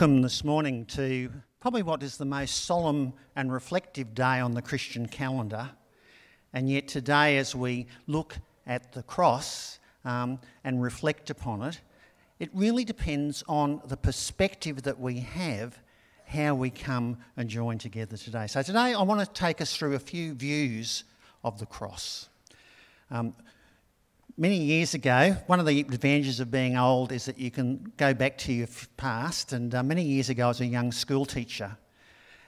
Welcome this morning to probably what is the most solemn and reflective day on the Christian calendar. And yet, today, as we look at the cross um, and reflect upon it, it really depends on the perspective that we have how we come and join together today. So, today I want to take us through a few views of the cross. Um, many years ago, one of the advantages of being old is that you can go back to your past. And uh, many years ago, I was a young school teacher.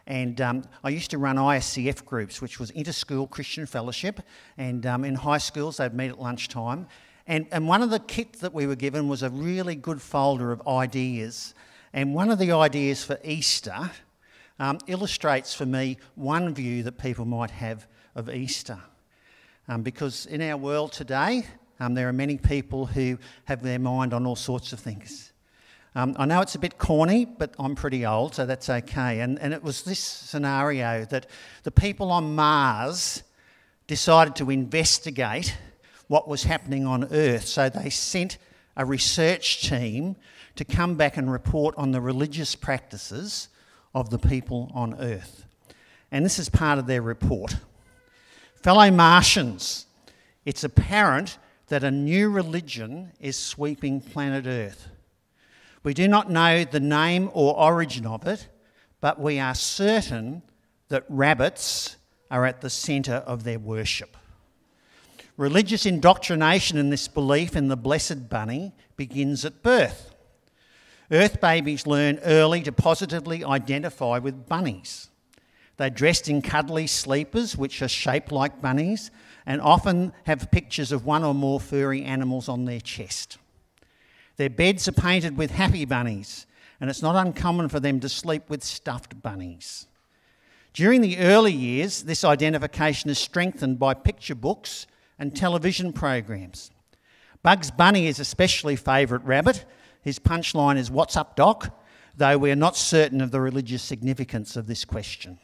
And um, I used to run ISCF groups, which was Interschool Christian Fellowship. And um, in high schools, they'd meet at lunchtime. And, and one of the kits that we were given was a really good folder of ideas. And one of the ideas for Easter um, illustrates for me one view that people might have of Easter. Um, because in our world today, um, there are many people who have their mind on all sorts of things. Um, I know it's a bit corny, but I'm pretty old, so that's okay. And, and it was this scenario that the people on Mars decided to investigate what was happening on Earth. So they sent a research team to come back and report on the religious practices of the people on Earth. And this is part of their report. Fellow Martians, it's apparent that a new religion is sweeping planet Earth. We do not know the name or origin of it, but we are certain that rabbits are at the centre of their worship. Religious indoctrination in this belief in the blessed bunny begins at birth. Earth babies learn early to positively identify with bunnies. They're dressed in cuddly sleepers, which are shaped like bunnies, and often have pictures of one or more furry animals on their chest. Their beds are painted with happy bunnies, and it's not uncommon for them to sleep with stuffed bunnies. During the early years, this identification is strengthened by picture books and television programs. Bugs Bunny is especially favourite rabbit. His punchline is, What's up, Doc? though we are not certain of the religious significance of this question.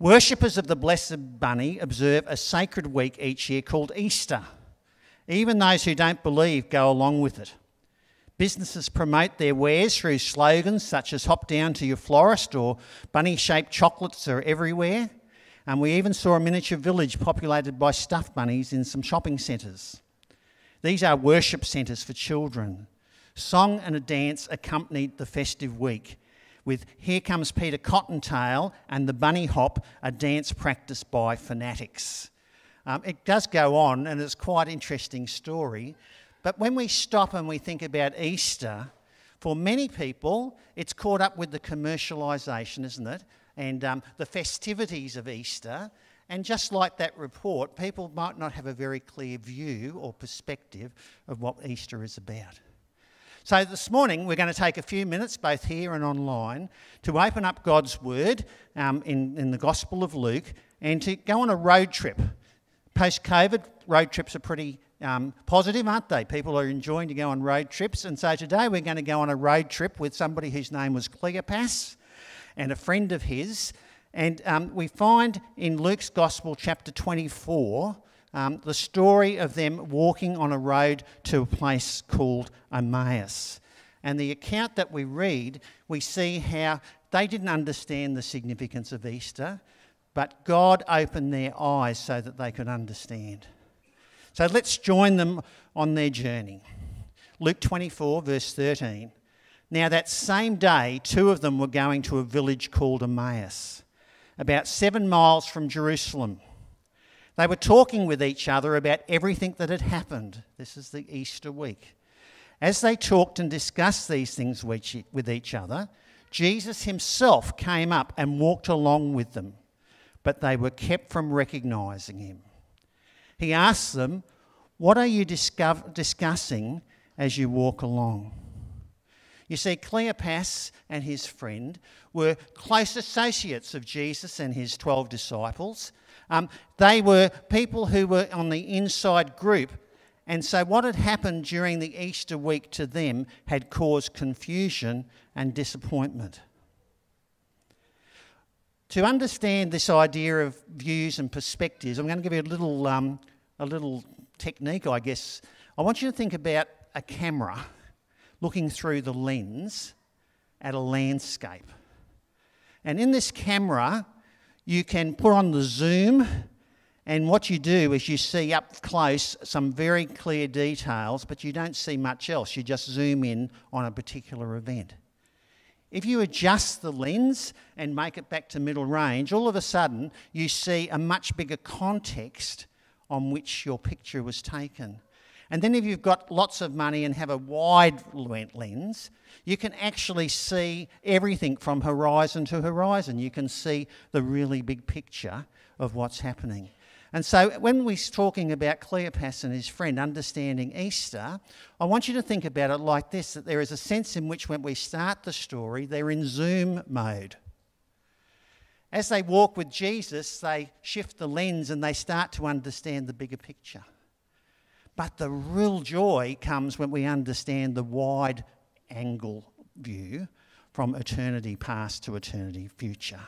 Worshippers of the Blessed Bunny observe a sacred week each year called Easter. Even those who don't believe go along with it. Businesses promote their wares through slogans such as hop down to your florist or bunny shaped chocolates are everywhere. And we even saw a miniature village populated by stuffed bunnies in some shopping centres. These are worship centres for children. Song and a dance accompanied the festive week with Here Comes Peter Cottontail and the Bunny Hop, a dance practiced by fanatics. Um, it does go on, and it's quite an interesting story. But when we stop and we think about Easter, for many people, it's caught up with the commercialisation, isn't it? And um, the festivities of Easter. And just like that report, people might not have a very clear view or perspective of what Easter is about. So, this morning we're going to take a few minutes, both here and online, to open up God's Word um, in, in the Gospel of Luke and to go on a road trip. Post COVID, road trips are pretty um, positive, aren't they? People are enjoying to go on road trips. And so today we're going to go on a road trip with somebody whose name was Cleopas and a friend of his. And um, we find in Luke's Gospel, chapter 24, um, the story of them walking on a road to a place called Emmaus. And the account that we read, we see how they didn't understand the significance of Easter, but God opened their eyes so that they could understand. So let's join them on their journey. Luke 24, verse 13. Now, that same day, two of them were going to a village called Emmaus, about seven miles from Jerusalem. They were talking with each other about everything that had happened. This is the Easter week. As they talked and discussed these things with each other, Jesus himself came up and walked along with them, but they were kept from recognizing him. He asked them, What are you discussing as you walk along? You see, Cleopas and his friend were close associates of Jesus and his 12 disciples. Um, they were people who were on the inside group. And so, what had happened during the Easter week to them had caused confusion and disappointment. To understand this idea of views and perspectives, I'm going to give you a little, um, a little technique, I guess. I want you to think about a camera looking through the lens at a landscape. And in this camera, you can put on the zoom, and what you do is you see up close some very clear details, but you don't see much else. You just zoom in on a particular event. If you adjust the lens and make it back to middle range, all of a sudden you see a much bigger context on which your picture was taken. And then if you've got lots of money and have a wide lens, you can actually see everything from horizon to horizon. You can see the really big picture of what's happening. And so when we're talking about Cleopas and his friend understanding Easter, I want you to think about it like this that there is a sense in which when we start the story, they're in zoom mode. As they walk with Jesus, they shift the lens and they start to understand the bigger picture. But the real joy comes when we understand the wide angle view from eternity past to eternity future.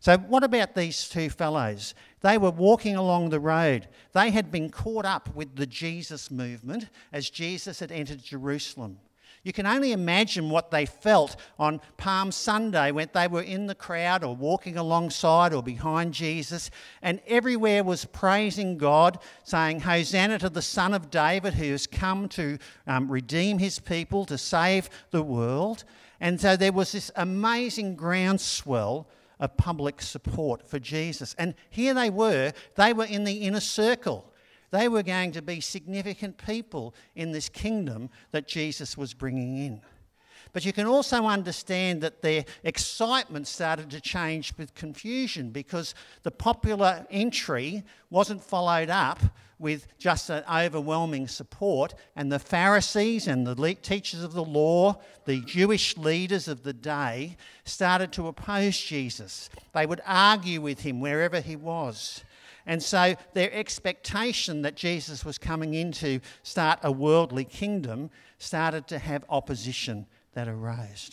So, what about these two fellows? They were walking along the road. They had been caught up with the Jesus movement as Jesus had entered Jerusalem. You can only imagine what they felt on Palm Sunday when they were in the crowd or walking alongside or behind Jesus, and everywhere was praising God, saying, Hosanna to the Son of David who has come to um, redeem his people, to save the world. And so there was this amazing groundswell of public support for Jesus. And here they were, they were in the inner circle. They were going to be significant people in this kingdom that Jesus was bringing in. But you can also understand that their excitement started to change with confusion because the popular entry wasn't followed up with just an overwhelming support, and the Pharisees and the teachers of the law, the Jewish leaders of the day, started to oppose Jesus. They would argue with him wherever he was. And so their expectation that Jesus was coming in to start a worldly kingdom started to have opposition that arose.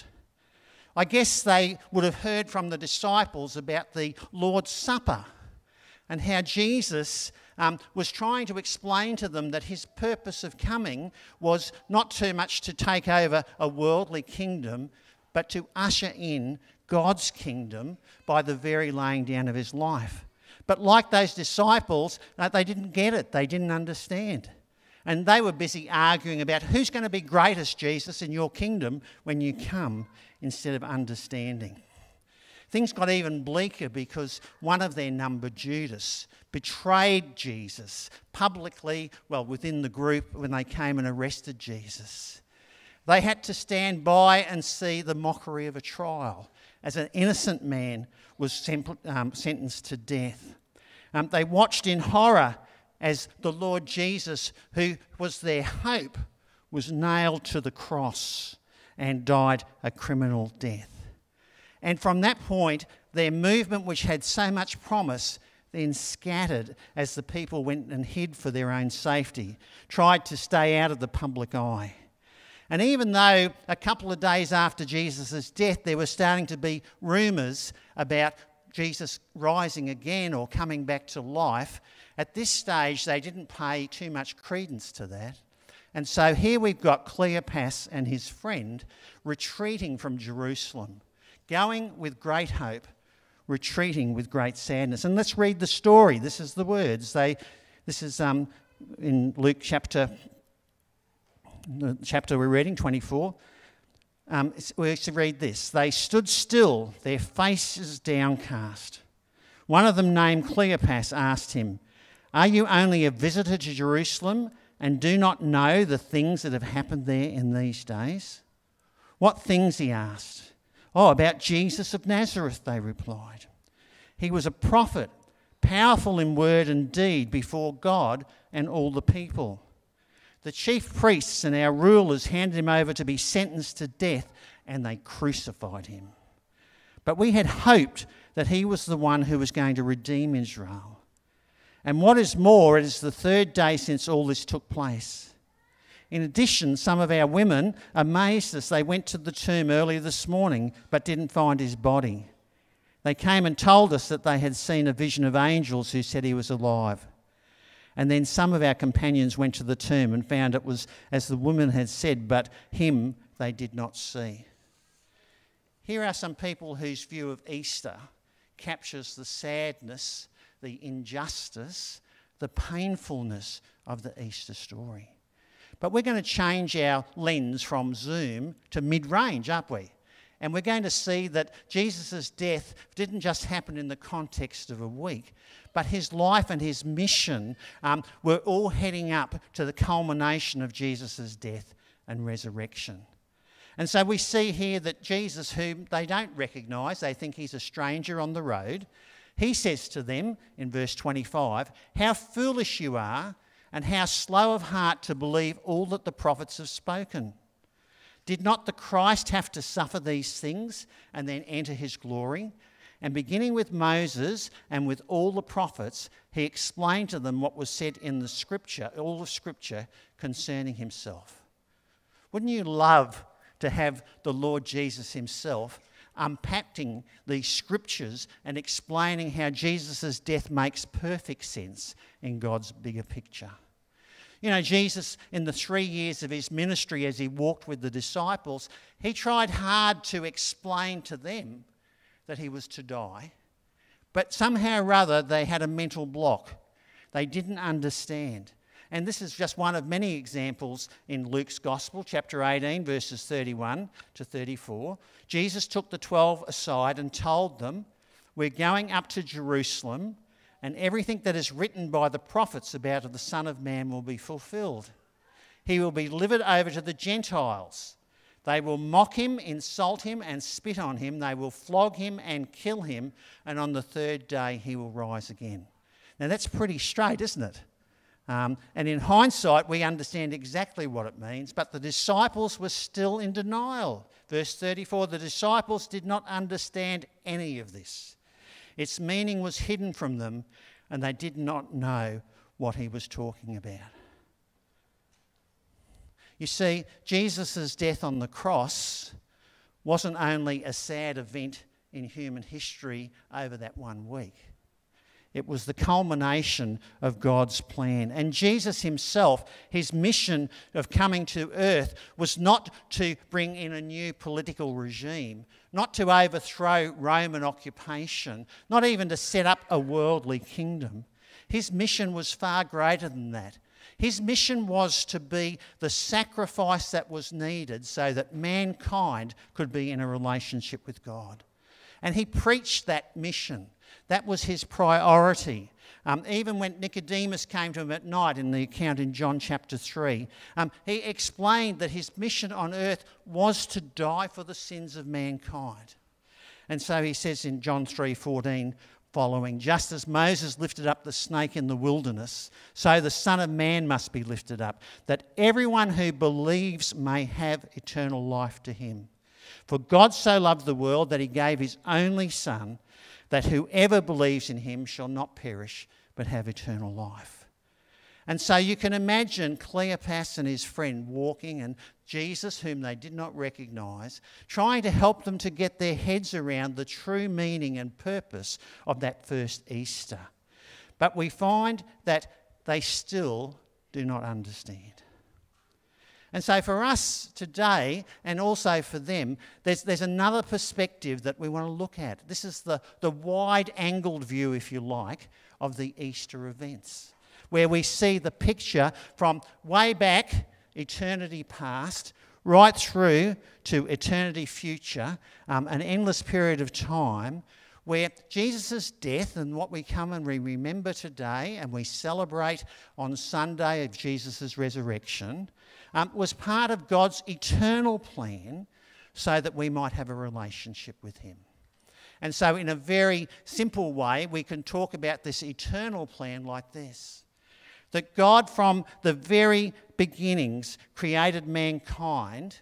I guess they would have heard from the disciples about the Lord's Supper and how Jesus um, was trying to explain to them that his purpose of coming was not too much to take over a worldly kingdom, but to usher in God's kingdom by the very laying down of his life. But like those disciples, uh, they didn't get it, they didn't understand. And they were busy arguing about who's going to be greatest, Jesus, in your kingdom when you come, instead of understanding. Things got even bleaker because one of their number, Judas, betrayed Jesus publicly, well, within the group when they came and arrested Jesus. They had to stand by and see the mockery of a trial as an innocent man was um, sentenced to death. Um, they watched in horror as the Lord Jesus, who was their hope, was nailed to the cross and died a criminal death. And from that point, their movement, which had so much promise, then scattered as the people went and hid for their own safety, tried to stay out of the public eye. And even though a couple of days after Jesus' death, there were starting to be rumours about Jesus rising again or coming back to life, at this stage they didn't pay too much credence to that. And so here we've got Cleopas and his friend retreating from Jerusalem, going with great hope, retreating with great sadness. And let's read the story. This is the words. They, this is um, in Luke chapter the chapter we're reading, 24, um, we to read this. They stood still, their faces downcast. One of them, named Cleopas, asked him, Are you only a visitor to Jerusalem and do not know the things that have happened there in these days? What things? he asked. Oh, about Jesus of Nazareth, they replied. He was a prophet, powerful in word and deed before God and all the people. The chief priests and our rulers handed him over to be sentenced to death, and they crucified him. But we had hoped that he was the one who was going to redeem Israel. And what is more, it is the third day since all this took place. In addition, some of our women amazed us. They went to the tomb early this morning but didn't find his body. They came and told us that they had seen a vision of angels who said he was alive. And then some of our companions went to the tomb and found it was as the woman had said, but him they did not see. here are some people whose view of Easter captures the sadness, the injustice, the painfulness of the Easter story. But we're going to change our lens from zoom to mid range, aren't we? And we're going to see that Jesus' death didn't just happen in the context of a week, but his life and his mission um, were all heading up to the culmination of Jesus' death and resurrection. And so we see here that Jesus, whom they don't recognise, they think he's a stranger on the road, he says to them in verse 25, How foolish you are, and how slow of heart to believe all that the prophets have spoken. Did not the Christ have to suffer these things and then enter his glory? And beginning with Moses and with all the prophets, he explained to them what was said in the scripture, all the scripture concerning himself. Wouldn't you love to have the Lord Jesus himself unpacking these scriptures and explaining how Jesus' death makes perfect sense in God's bigger picture? You know, Jesus, in the three years of his ministry as he walked with the disciples, he tried hard to explain to them that he was to die. But somehow or other, they had a mental block. They didn't understand. And this is just one of many examples in Luke's Gospel, chapter 18, verses 31 to 34. Jesus took the 12 aside and told them, We're going up to Jerusalem, and everything that is written by the prophets about the Son of Man will be fulfilled. He will be delivered over to the Gentiles. They will mock him, insult him, and spit on him. They will flog him and kill him, and on the third day he will rise again. Now that's pretty straight, isn't it? Um, and in hindsight, we understand exactly what it means, but the disciples were still in denial. Verse 34 the disciples did not understand any of this. Its meaning was hidden from them, and they did not know what he was talking about. You see, Jesus' death on the cross wasn't only a sad event in human history over that one week it was the culmination of God's plan. And Jesus himself, his mission of coming to earth was not to bring in a new political regime, not to overthrow Roman occupation, not even to set up a worldly kingdom. His mission was far greater than that. His mission was to be the sacrifice that was needed so that mankind could be in a relationship with God. And he preached that mission. That was his priority. Um, even when Nicodemus came to him at night in the account in John chapter 3, um, he explained that his mission on earth was to die for the sins of mankind. And so he says in John 3:14 following, just as Moses lifted up the snake in the wilderness, so the Son of Man must be lifted up, that everyone who believes may have eternal life to him. For God so loved the world that he gave his only Son that whoever believes in him shall not perish but have eternal life. And so you can imagine Cleopas and his friend walking, and Jesus, whom they did not recognize, trying to help them to get their heads around the true meaning and purpose of that first Easter. But we find that they still do not understand. And so, for us today, and also for them, there's, there's another perspective that we want to look at. This is the, the wide angled view, if you like, of the Easter events, where we see the picture from way back, eternity past, right through to eternity future, um, an endless period of time where Jesus' death and what we come and we remember today and we celebrate on Sunday of Jesus' resurrection um, was part of God's eternal plan so that we might have a relationship with Him. And so, in a very simple way, we can talk about this eternal plan like this that God, from the very beginnings, created mankind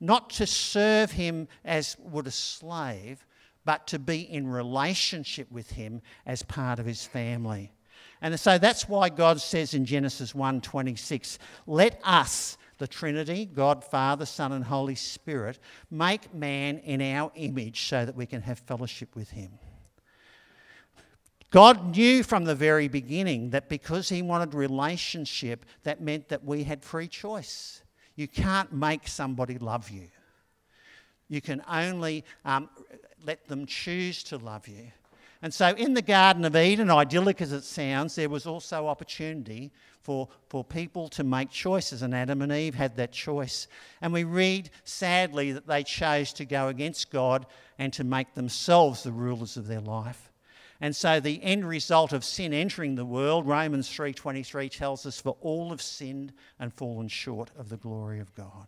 not to serve Him as would a slave, but to be in relationship with Him as part of His family. And so that's why God says in Genesis 1:26, "Let us, the Trinity, God, Father, Son, and Holy Spirit, make man in our image so that we can have fellowship with him." God knew from the very beginning that because he wanted relationship, that meant that we had free choice. You can't make somebody love you. You can only um, let them choose to love you. And so, in the Garden of Eden, idyllic as it sounds, there was also opportunity for, for people to make choices, and Adam and Eve had that choice. And we read, sadly, that they chose to go against God and to make themselves the rulers of their life. And so the end result of sin entering the world, Romans 3:23 tells us for all have sinned and fallen short of the glory of God.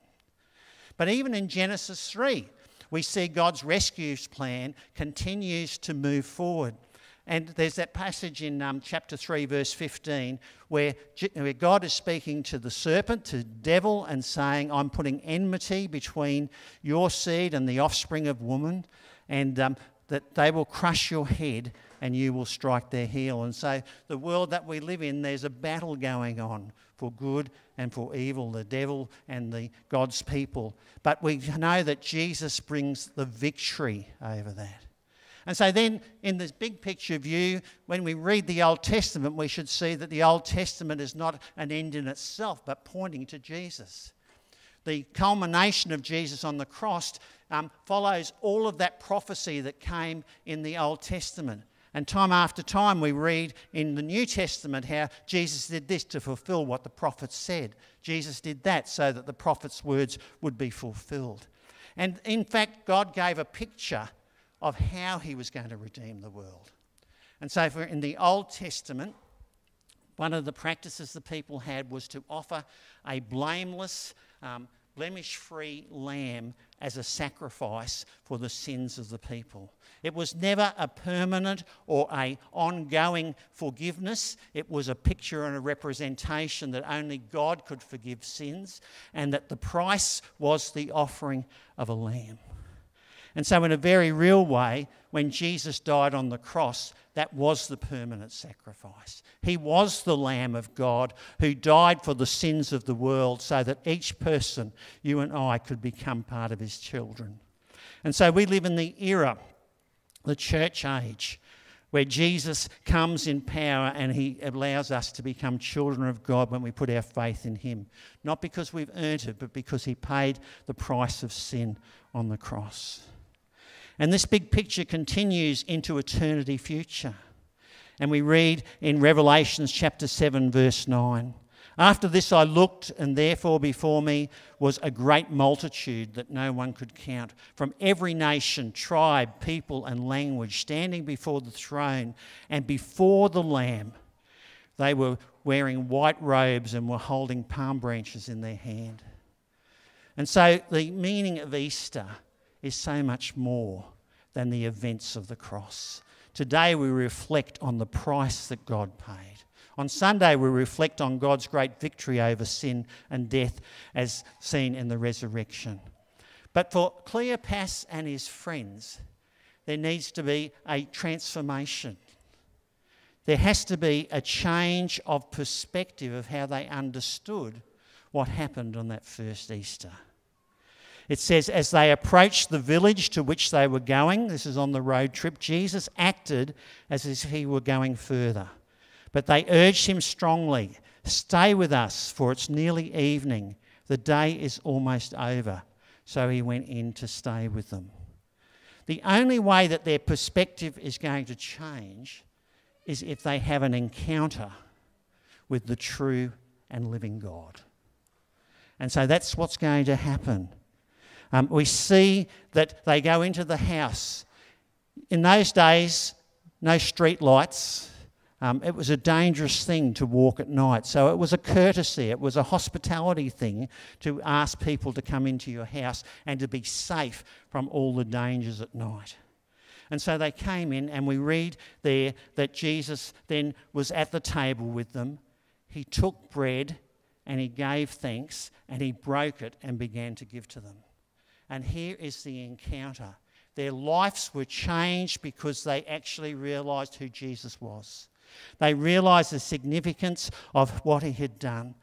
But even in Genesis 3, we see God's rescue plan continues to move forward. And there's that passage in um, chapter 3, verse 15, where, where God is speaking to the serpent, to the devil, and saying, I'm putting enmity between your seed and the offspring of woman, and um, that they will crush your head and you will strike their heel. And so, the world that we live in, there's a battle going on for good and for evil, the devil and the God's people. But we know that Jesus brings the victory over that. And so, then in this big picture view, when we read the Old Testament, we should see that the Old Testament is not an end in itself, but pointing to Jesus. The culmination of Jesus on the cross um, follows all of that prophecy that came in the Old Testament. And time after time, we read in the New Testament how Jesus did this to fulfill what the prophets said. Jesus did that so that the prophets' words would be fulfilled. And in fact, God gave a picture of how he was going to redeem the world. And so, for in the Old Testament, one of the practices the people had was to offer a blameless, um, blemish free lamb as a sacrifice for the sins of the people. It was never a permanent or a ongoing forgiveness. It was a picture and a representation that only God could forgive sins and that the price was the offering of a lamb. And so, in a very real way, when Jesus died on the cross, that was the permanent sacrifice. He was the Lamb of God who died for the sins of the world so that each person, you and I, could become part of his children. And so we live in the era, the church age, where Jesus comes in power and he allows us to become children of God when we put our faith in him. Not because we've earned it, but because he paid the price of sin on the cross. And this big picture continues into eternity future. And we read in Revelations chapter 7, verse 9. After this I looked, and therefore before me was a great multitude that no one could count, from every nation, tribe, people, and language, standing before the throne and before the Lamb. They were wearing white robes and were holding palm branches in their hand. And so the meaning of Easter is so much more than the events of the cross. Today we reflect on the price that God paid. On Sunday, we reflect on God's great victory over sin and death as seen in the resurrection. But for Cleopas and his friends, there needs to be a transformation. There has to be a change of perspective of how they understood what happened on that first Easter. It says, as they approached the village to which they were going, this is on the road trip, Jesus acted as if he were going further. But they urged him strongly, Stay with us, for it's nearly evening. The day is almost over. So he went in to stay with them. The only way that their perspective is going to change is if they have an encounter with the true and living God. And so that's what's going to happen. Um, we see that they go into the house. In those days, no street lights. Um, it was a dangerous thing to walk at night. So it was a courtesy, it was a hospitality thing to ask people to come into your house and to be safe from all the dangers at night. And so they came in, and we read there that Jesus then was at the table with them. He took bread and he gave thanks and he broke it and began to give to them. And here is the encounter. Their lives were changed because they actually realised who Jesus was. They realised the significance of what he had done.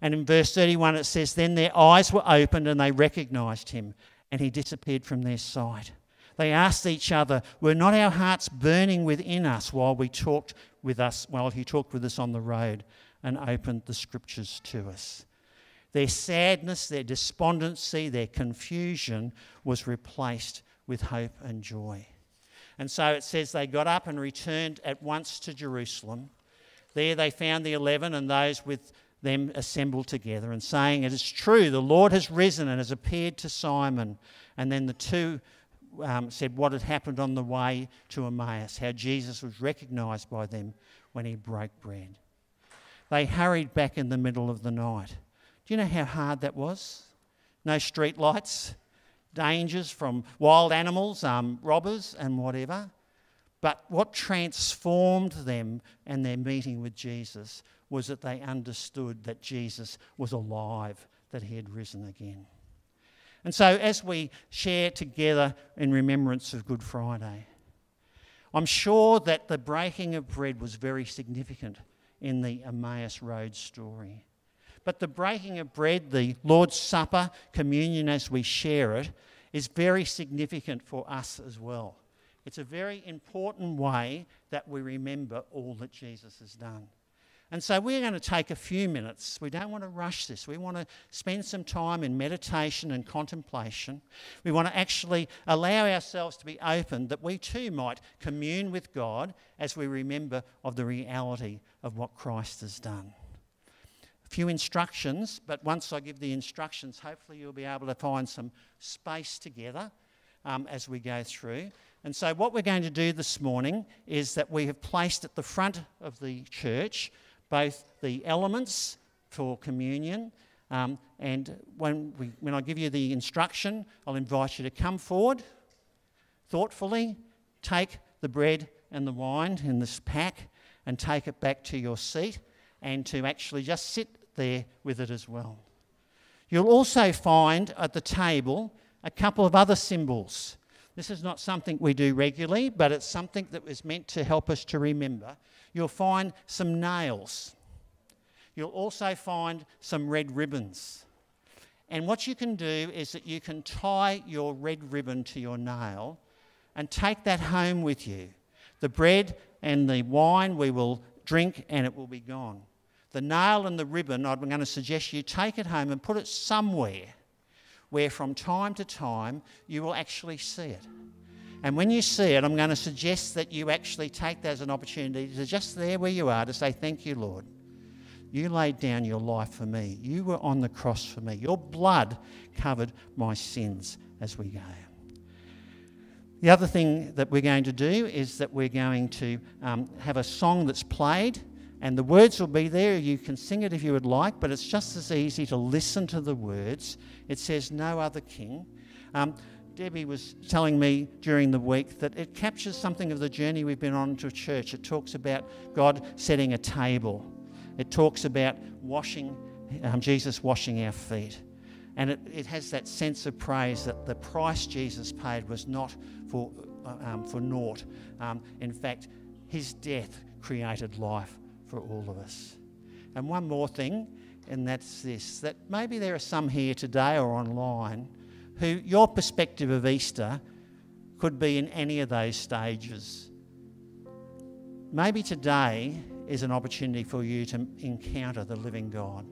And in verse 31, it says, Then their eyes were opened and they recognised him, and he disappeared from their sight. They asked each other, Were not our hearts burning within us while we talked with us, while he talked with us on the road and opened the scriptures to us? Their sadness, their despondency, their confusion was replaced with hope and joy. And so it says they got up and returned at once to Jerusalem. There they found the eleven and those with them assembled together and saying, It is true, the Lord has risen and has appeared to Simon. And then the two um, said what had happened on the way to Emmaus, how Jesus was recognized by them when he broke bread. They hurried back in the middle of the night. Do you know how hard that was? No street lights, dangers from wild animals, um, robbers, and whatever. But what transformed them and their meeting with Jesus was that they understood that Jesus was alive, that he had risen again. And so, as we share together in remembrance of Good Friday, I'm sure that the breaking of bread was very significant in the Emmaus Road story. But the breaking of bread, the Lord's Supper, communion as we share it, is very significant for us as well. It's a very important way that we remember all that Jesus has done. And so we're going to take a few minutes. We don't want to rush this. We want to spend some time in meditation and contemplation. We want to actually allow ourselves to be open that we too might commune with God as we remember of the reality of what Christ has done. Few instructions, but once I give the instructions, hopefully you'll be able to find some space together um, as we go through. And so, what we're going to do this morning is that we have placed at the front of the church both the elements for communion. Um, and when, we, when I give you the instruction, I'll invite you to come forward thoughtfully, take the bread and the wine in this pack, and take it back to your seat, and to actually just sit there with it as well. You'll also find at the table a couple of other symbols. This is not something we do regularly, but it's something that was meant to help us to remember you'll find some nails. You'll also find some red ribbons. And what you can do is that you can tie your red ribbon to your nail and take that home with you. The bread and the wine we will drink and it will be gone. The nail and the ribbon, I'm going to suggest you take it home and put it somewhere where from time to time you will actually see it. And when you see it, I'm going to suggest that you actually take that as an opportunity to just there where you are to say, Thank you, Lord. You laid down your life for me. You were on the cross for me. Your blood covered my sins as we go. The other thing that we're going to do is that we're going to um, have a song that's played, and the words will be there. You can sing it if you would like, but it's just as easy to listen to the words. It says, No other king. Um, Debbie was telling me during the week that it captures something of the journey we've been on to church. It talks about God setting a table, it talks about washing, um, Jesus washing our feet. And it, it has that sense of praise that the price Jesus paid was not for, uh, um, for naught. Um, in fact, his death created life for all of us. And one more thing, and that's this that maybe there are some here today or online who your perspective of Easter could be in any of those stages. Maybe today is an opportunity for you to encounter the living God.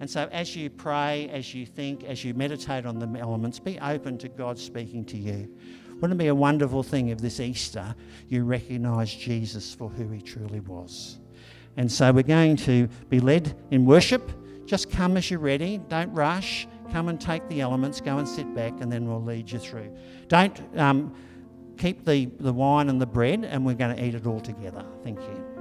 And so, as you pray, as you think, as you meditate on the elements, be open to God speaking to you. Wouldn't it be a wonderful thing if this Easter you recognise Jesus for who he truly was? And so, we're going to be led in worship. Just come as you're ready, don't rush. Come and take the elements, go and sit back, and then we'll lead you through. Don't um, keep the, the wine and the bread, and we're going to eat it all together. Thank you.